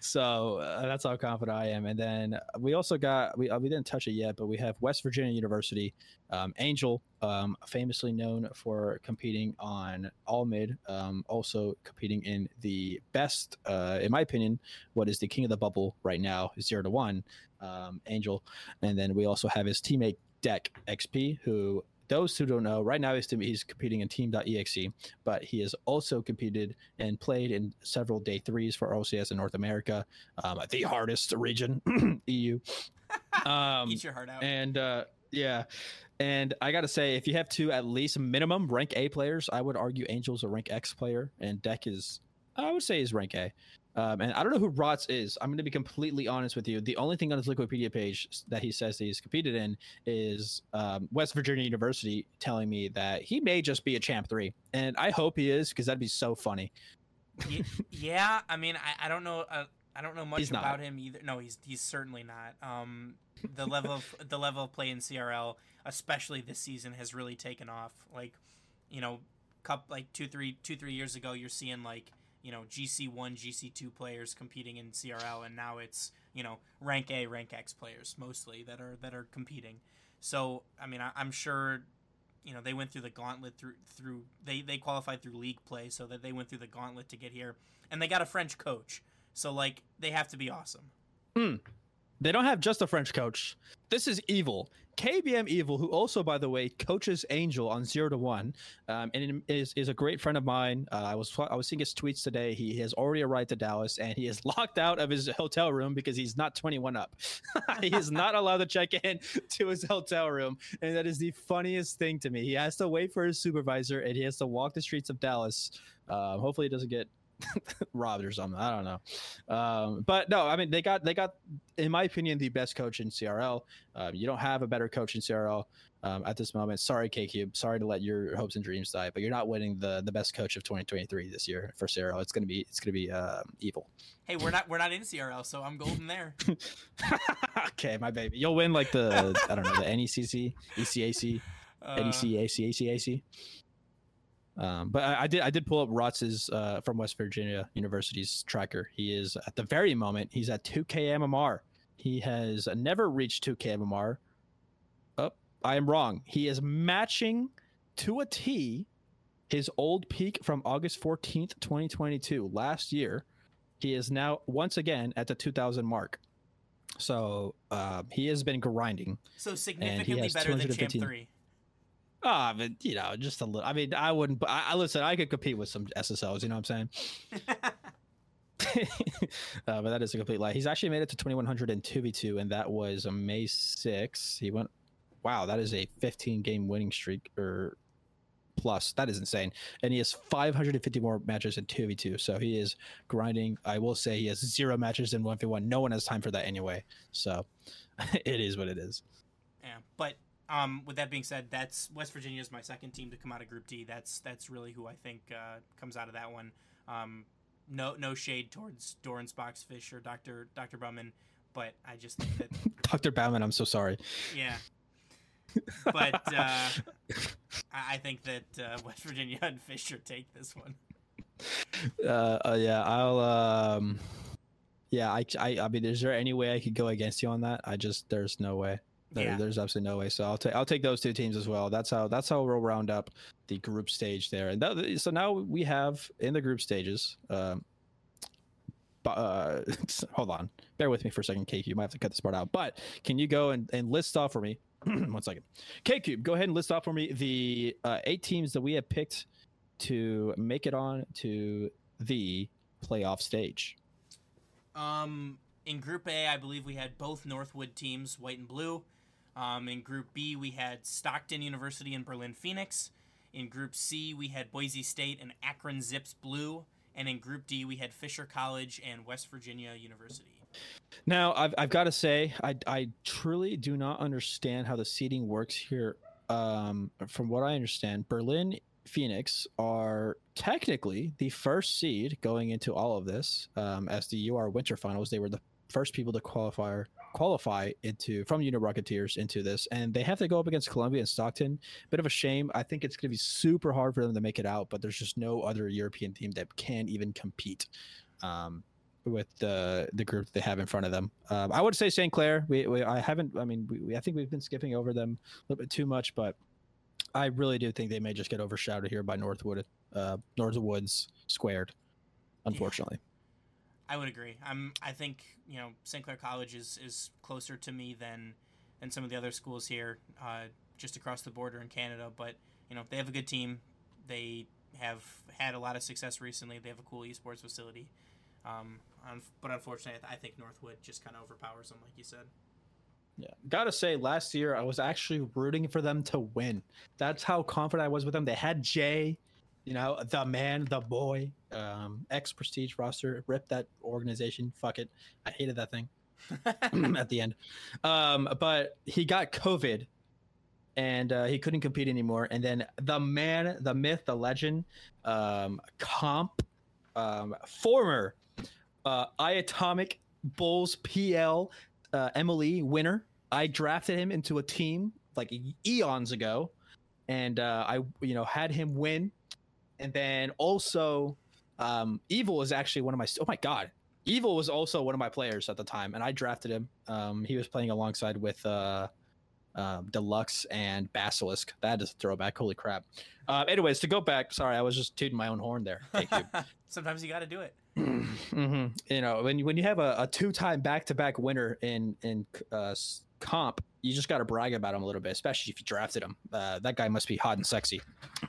so uh, that's how confident I am. And then we also got we uh, we didn't touch it yet, but we have West Virginia University, um, Angel, um, famously known for competing on all mid, um, also competing in the best, uh, in my opinion, what is the king of the bubble right now, is zero to one, um, Angel, and then we also have his teammate Deck XP, who those who don't know, right now he's, he's competing in Team.exe, but he has also competed and played in several day threes for RLCS in North America, um, the hardest region, EU. Um, Eat your heart out. and uh, yeah, and I got to say, if you have two at least minimum rank A players, I would argue Angel's a rank X player, and Deck is, I would say, is rank A. Um, and I don't know who Rots is. I'm going to be completely honest with you. The only thing on his Wikipedia page that he says that he's competed in is um, West Virginia University telling me that he may just be a champ three. And I hope he is because that'd be so funny. Yeah, I mean, I, I don't know. Uh, I don't know much about him either. No, he's he's certainly not. Um, the level of the level of play in CRL, especially this season, has really taken off. Like, you know, cup like two three two three years ago, you're seeing like you know GC one GC two players competing in CRL, and now it's you know rank A rank X players mostly that are that are competing. So I mean, I, I'm sure you know they went through the gauntlet through through they they qualified through league play so that they went through the gauntlet to get here. And they got a french coach. So like they have to be awesome hmm. They don't have just a French coach. This is Evil. KBM Evil, who also, by the way, coaches Angel on zero to one, um, and is is a great friend of mine. Uh, I was I was seeing his tweets today. He has already arrived to Dallas, and he is locked out of his hotel room because he's not 21 up. he is not allowed to check in to his hotel room, and that is the funniest thing to me. He has to wait for his supervisor, and he has to walk the streets of Dallas. Uh, hopefully, he doesn't get robbed or something. I don't know. Um, but no, I mean they got they got in my opinion the best coach in CRL. Um, you don't have a better coach in CRL um, at this moment. Sorry, K Cube. Sorry to let your hopes and dreams die, but you're not winning the the best coach of 2023 this year for CRL. It's gonna be it's gonna be um, evil. hey we're not we're not in crl so i'm golden there okay, my baby. You'll win like the I don't know the NECC, ECAC, uh, NECAC, ACAC. Um, but I, I did I did pull up Rotz's uh, from West Virginia University's tracker. He is at the very moment he's at 2K MMR. He has never reached 2K MMR. Oh, I am wrong. He is matching to a T his old peak from August 14th, 2022, last year. He is now once again at the 2000 mark. So uh, he has been grinding. so significantly better than champ 215. 3 Ah, but you know, just a little. I mean, I wouldn't. I, I listen. I could compete with some SSLs. You know what I'm saying? uh, but that is a complete lie. He's actually made it to 2100 in 2v2, and that was on May 6. He went. Wow, that is a 15 game winning streak or plus. That is insane. And he has 550 more matches in 2v2. So he is grinding. I will say he has zero matches in 1v1. No one has time for that anyway. So it is what it is. yeah but um with that being said that's west virginia is my second team to come out of group d that's that's really who i think uh, comes out of that one um no no shade towards Doran's Boxfish or Dr. Dr. Bowman, but I just think that Dr. Bauman, I'm so sorry. yeah. But uh, I I think that uh, West Virginia and Fisher take this one. Uh, uh yeah, I'll um yeah, I, I I mean is there any way I could go against you on that? I just there's no way. There, Yeah. There's absolutely no way. So I'll take I'll take those two teams as well. That's how that's how we'll round up the group stage there. And that, so now we have in the group stages. Um, uh, hold on, bear with me for a second, K Cube. You might have to cut this part out. But can you go and, and list off for me? one second, K Cube. Go ahead and list off for me the uh, eight teams that we have picked to make it on to the playoff stage. Um, in Group A, I believe we had both Northwood teams, white and blue. Um, in Group B, we had Stockton University and Berlin Phoenix. In Group C, we had Boise State and Akron Zips blue. And in Group D, we had Fisher College and West Virginia University. Now, I've, I've got to say, I, I truly do not understand how the seating works here. Um, from what I understand, Berlin Phoenix are technically the first seed going into all of this. Um, as the UR Winter Finals, they were the first people to qualify qualify into from Uni Rocketeers into this, and they have to go up against Columbia and Stockton. Bit of a shame. I think it's going to be super hard for them to make it out, but there's just no other European team that can even compete. Um, with the the group they have in front of them. Um, I would say St. Clair. We, we I haven't. I mean, we, I think we've been skipping over them a little bit too much, but I really do think they may just get overshadowed here by Northwood, uh, Northwoods squared. Unfortunately, I would agree. I'm. I think you know St. Clair College is is closer to me than than some of the other schools here, uh, just across the border in Canada. But you know they have a good team. They have had a lot of success recently. They have a cool esports facility. Um, but unfortunately, I think Northwood just kind of overpowers them, like you said. yeah. Gotta say, last year I was actually rooting for them to win. That's how confident I was with them. They had Jay, you know, the man, the boy, um, ex Prestige roster. Rip that organization. Fuck it. I hated that thing. at the end. Um, but he got COVID and uh, he couldn't compete anymore. And then the man, the myth, the legend, um, Comp, um, former uh, iAtomic Bulls PL uh, Emily winner. I drafted him into a team like eons ago, and uh, I you know had him win, and then also um, Evil is actually one of my oh my god Evil was also one of my players at the time, and I drafted him. Um, he was playing alongside with uh, um, Deluxe and Basilisk. That is a throwback. Holy crap. Uh, anyways, to go back, sorry, I was just tooting my own horn there. Thank you. Sometimes you got to do it. hmm You know, when you, when you have a, a two time back to back winner in in uh, comp, you just got to brag about him a little bit, especially if you drafted him. Uh, that guy must be hot and sexy.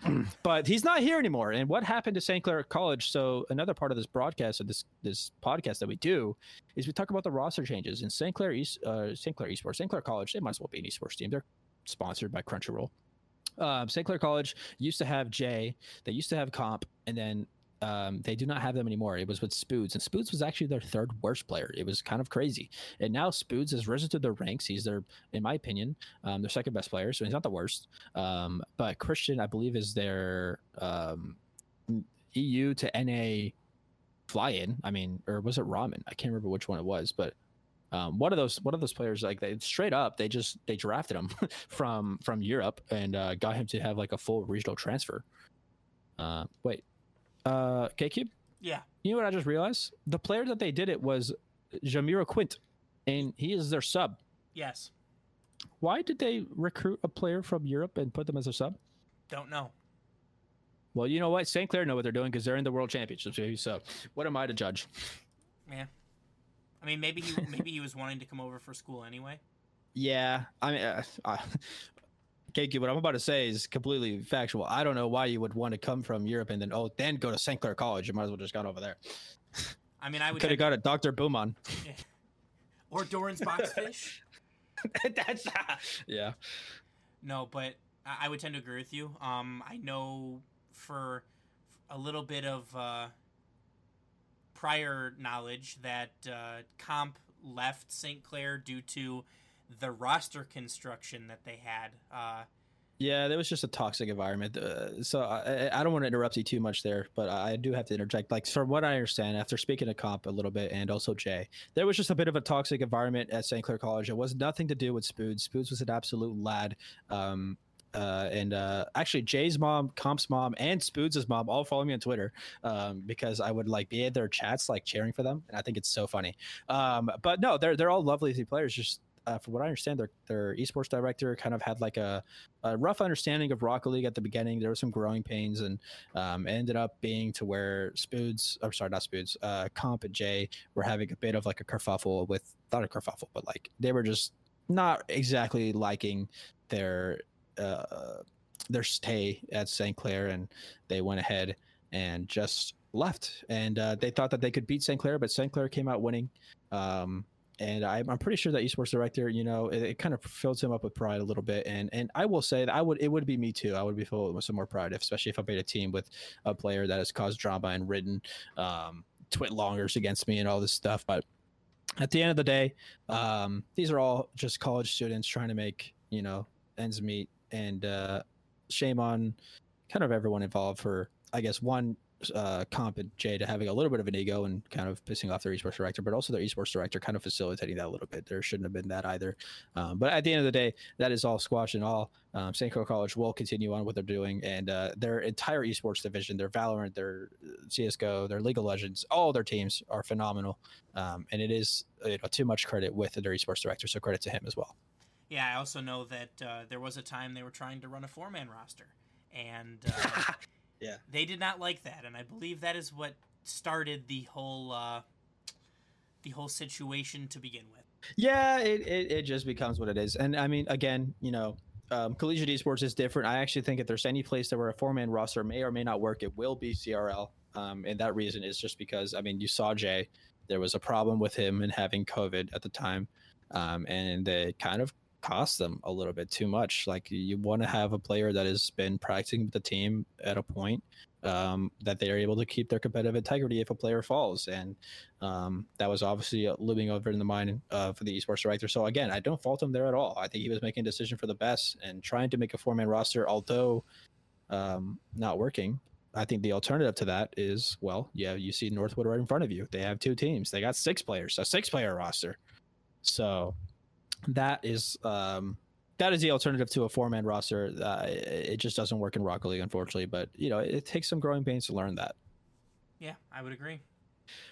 but he's not here anymore. And what happened to St. Clair College? So another part of this broadcast or this this podcast that we do is we talk about the roster changes in St. Clair East, uh, St. Clair Esports, St. Clair College. They might as well be an esports team. They're sponsored by Crunchyroll. Um, St. Clair College used to have Jay. They used to have Comp, and then um, they do not have them anymore. It was with Spoods, and Spoods was actually their third worst player. It was kind of crazy. And now Spoods has risen to the ranks. He's their, in my opinion, um, their second best player. So he's not the worst. Um, but Christian, I believe, is their um, EU to NA fly-in. I mean, or was it Ramen? I can't remember which one it was, but um, one of those one of those players like they straight up they just they drafted him from from Europe and uh, got him to have like a full regional transfer. Uh, wait, uh, K-Cube, Yeah. you know what I just realized? The player that they did it was Jamiro Quint, and he is their sub. Yes. Why did they recruit a player from Europe and put them as a sub? Don't know. Well, you know what? St. Clair know what they're doing because they're in the World Championships. So, what am I to judge? Yeah. I mean, maybe he maybe he was wanting to come over for school anyway. Yeah, I mean, uh, uh, K Cube, what I'm about to say is completely factual. I don't know why you would want to come from Europe and then oh, then go to St. Clair College. You might as well just gone over there. I mean, I would Could have got a Dr. Booman. or Doran's Boxfish. That's yeah. No, but I I would tend to agree with you. Um, I know for a little bit of uh, prior knowledge that uh, Comp left St. Clair due to the roster construction that they had. Uh, Yeah, there was just a toxic environment. Uh, so I, I don't want to interrupt you too much there, but I do have to interject. Like from what I understand, after speaking to Comp a little bit and also Jay, there was just a bit of a toxic environment at St. Clair College. It was nothing to do with Spoods. Spoods was an absolute lad. Um, uh, and uh, actually, Jay's mom, Comp's mom, and Spoods' mom all follow me on Twitter um, because I would like be in their chats, like cheering for them, and I think it's so funny. Um, but no, they're they're all lovely players. Just uh, from what I understand, their their esports director kind of had like a, a rough understanding of Rocket League at the beginning. There were some growing pains, and um, ended up being to where Spoods, or sorry, not Spoods, uh, Comp and Jay were having a bit of like a kerfuffle with not a kerfuffle, but like they were just not exactly liking their uh, their stay at St. Clair, and they went ahead and just left. And uh, they thought that they could beat St. Clair, but St. Clair came out winning. Um, and I'm, I'm pretty sure that esports director, you know, it, it, kind of fills him up with pride a little bit. And and I will say that I would it would be me too. I would be filled with some more pride, especially if I made a team with a player that has caused drama and ridden um, twit longers against me and all this stuff. But at the end of the day, um, these are all just college students trying to make you know ends meet, and uh, shame on kind of everyone involved for I guess one uh, comp and Jay to having a little bit of an ego and kind of pissing off their esports director, but also their esports director kind of facilitating that a little bit. There shouldn't have been that either. Um, but at the end of the day, that is all squashed and all. Um, St. Clair College will continue on what they're doing, and uh, their entire esports division, their Valorant, their CS:GO, their League of Legends, all their teams are phenomenal. Um, and it is you know, too much credit with their esports director, so credit to him as well. Yeah, I also know that uh, there was a time they were trying to run a four-man roster, and uh, Yeah. They did not like that, and I believe that is what started the whole uh, the whole situation to begin with. Yeah, it, it, it just becomes what it is. And I mean, again, you know, um, collegiate esports is different. I actually think if there's any place that where a four man roster may or may not work, it will be CRL. Um, and that reason is just because, I mean, you saw Jay, there was a problem with him and having COVID at the time. Um, and they kind of cost them a little bit too much. Like you want to have a player that has been practicing with the team at a point um, that they are able to keep their competitive integrity if a player falls, and um, that was obviously looming over in the mind uh, for the esports director. So again, I don't fault him there at all. I think he was making a decision for the best and trying to make a four-man roster, although um, not working. I think the alternative to that is well, yeah, you see Northwood right in front of you. They have two teams. They got six players, a six-player roster. So that is um, that is the alternative to a four man roster. Uh, it just doesn't work in Rocket League, unfortunately. But you know, it takes some growing pains to learn that. Yeah, I would agree.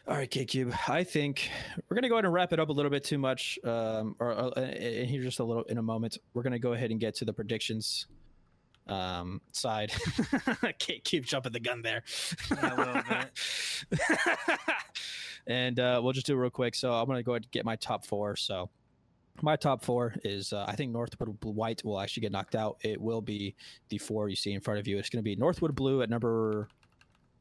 All right, K Cube. I think we're gonna go ahead and wrap it up a little bit too much. Um, or, or uh, and here just a little in a moment. We're gonna go ahead and get to the predictions um side K Cube jumping the gun there yeah, a little bit. and uh we'll just do it real quick so i'm gonna go ahead and get my top four so my top four is uh, I think Northwood White will actually get knocked out. It will be the four you see in front of you. It's going to be Northwood Blue at number.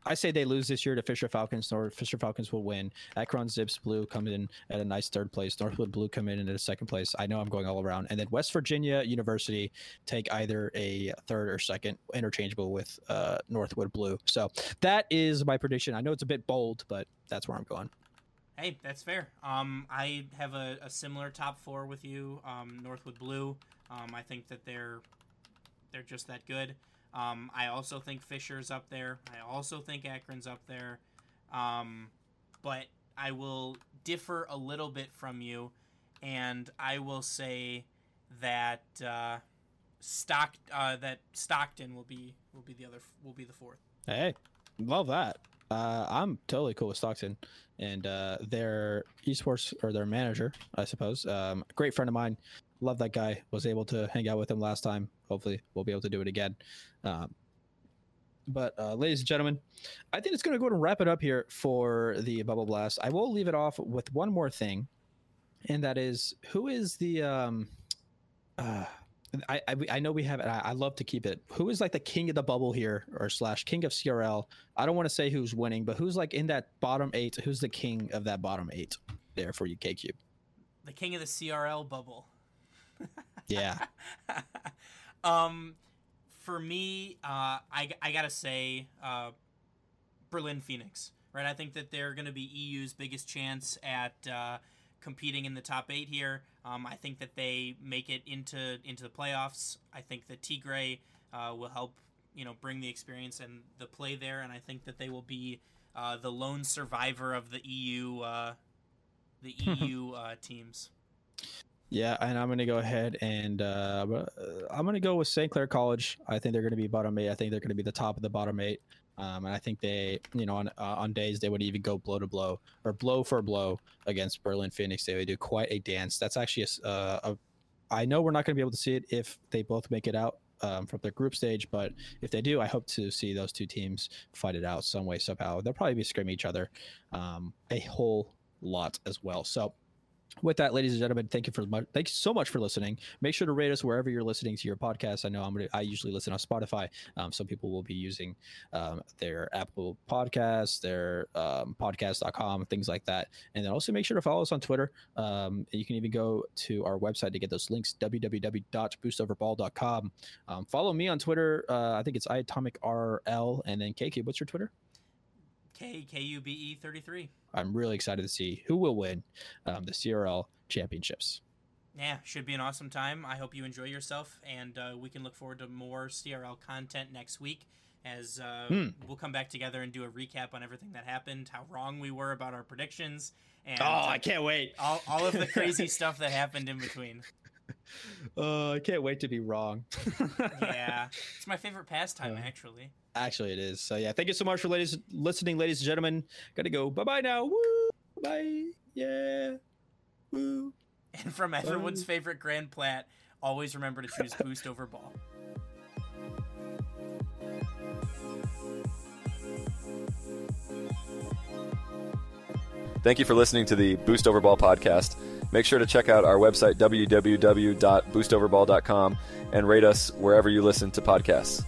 I say they lose this year to Fisher Falcons, or Fisher Falcons will win. Akron Zips Blue come in at a nice third place. Northwood Blue come in at a second place. I know I'm going all around. And then West Virginia University take either a third or second, interchangeable with uh, Northwood Blue. So that is my prediction. I know it's a bit bold, but that's where I'm going. Hey, that's fair. Um, I have a, a, similar top four with you. Um, Northwood Blue. Um, I think that they're they're just that good. Um, I also think Fisher's up there. I also think Akron's up there. Um, but I will differ a little bit from you, and I will say that uh, Stock uh, that Stockton will be will be the other will be the fourth. Hey, love that. Uh, I'm totally cool with Stockton and uh, their esports or their manager, I suppose. Um, great friend of mine. Love that guy. Was able to hang out with him last time. Hopefully, we'll be able to do it again. Um, but, uh, ladies and gentlemen, I think it's going to go and wrap it up here for the Bubble Blast. I will leave it off with one more thing, and that is who is the. Um, uh, I, I, I know we have it. I, I, love to keep it. Who is like the king of the bubble here, or slash king of CRL? I don't want to say who's winning, but who's like in that bottom eight? Who's the king of that bottom eight there for you, K Cube? The king of the CRL bubble. yeah. um, for me, uh, I I gotta say, uh, Berlin Phoenix. Right, I think that they're going to be EU's biggest chance at uh, competing in the top eight here. Um, I think that they make it into into the playoffs. I think that Tigre uh, will help you know bring the experience and the play there, and I think that they will be uh, the lone survivor of the EU uh, the EU uh, teams. Yeah, and I'm going to go ahead and uh, I'm going to go with St. Clair College. I think they're going to be bottom eight. I think they're going to be the top of the bottom eight. Um, and I think they, you know, on uh, on days they would even go blow to blow or blow for blow against Berlin Phoenix. They would do quite a dance. That's actually a, uh, a I know we're not going to be able to see it if they both make it out um, from their group stage, but if they do, I hope to see those two teams fight it out some way somehow. They'll probably be screaming each other um, a whole lot as well. So with that, ladies and gentlemen, thank you for. Thank you so much for listening. Make sure to rate us wherever you're listening to your podcast. I know I'm gonna. I usually listen on Spotify. Um, some people will be using um, their Apple Podcasts, their um, podcast.com, things like that. And then also make sure to follow us on Twitter. Um, you can even go to our website to get those links. www.boostoverball.com. Um, follow me on Twitter. Uh, I think it's iAtomicRL. And then KK, what's your Twitter? K K U B E thirty three. I'm really excited to see who will win um, the CRL championships. Yeah, should be an awesome time. I hope you enjoy yourself, and uh, we can look forward to more CRL content next week. As uh, Hmm. we'll come back together and do a recap on everything that happened, how wrong we were about our predictions, and Oh, I can't wait. all, all of the crazy stuff that happened in between. Uh, I can't wait to be wrong. Yeah, it's my favorite pastime, Uh, actually. Actually, it is. So yeah, thank you so much for ladies listening, ladies and gentlemen. Gotta go. Bye bye now. Woo. Bye. Yeah. Woo. And from everyone's Bye. favorite Grand Plat, always remember to choose boost over ball. Thank you for listening to the Boost Over Ball podcast. Make sure to check out our website, www.boostoverball.com, and rate us wherever you listen to podcasts.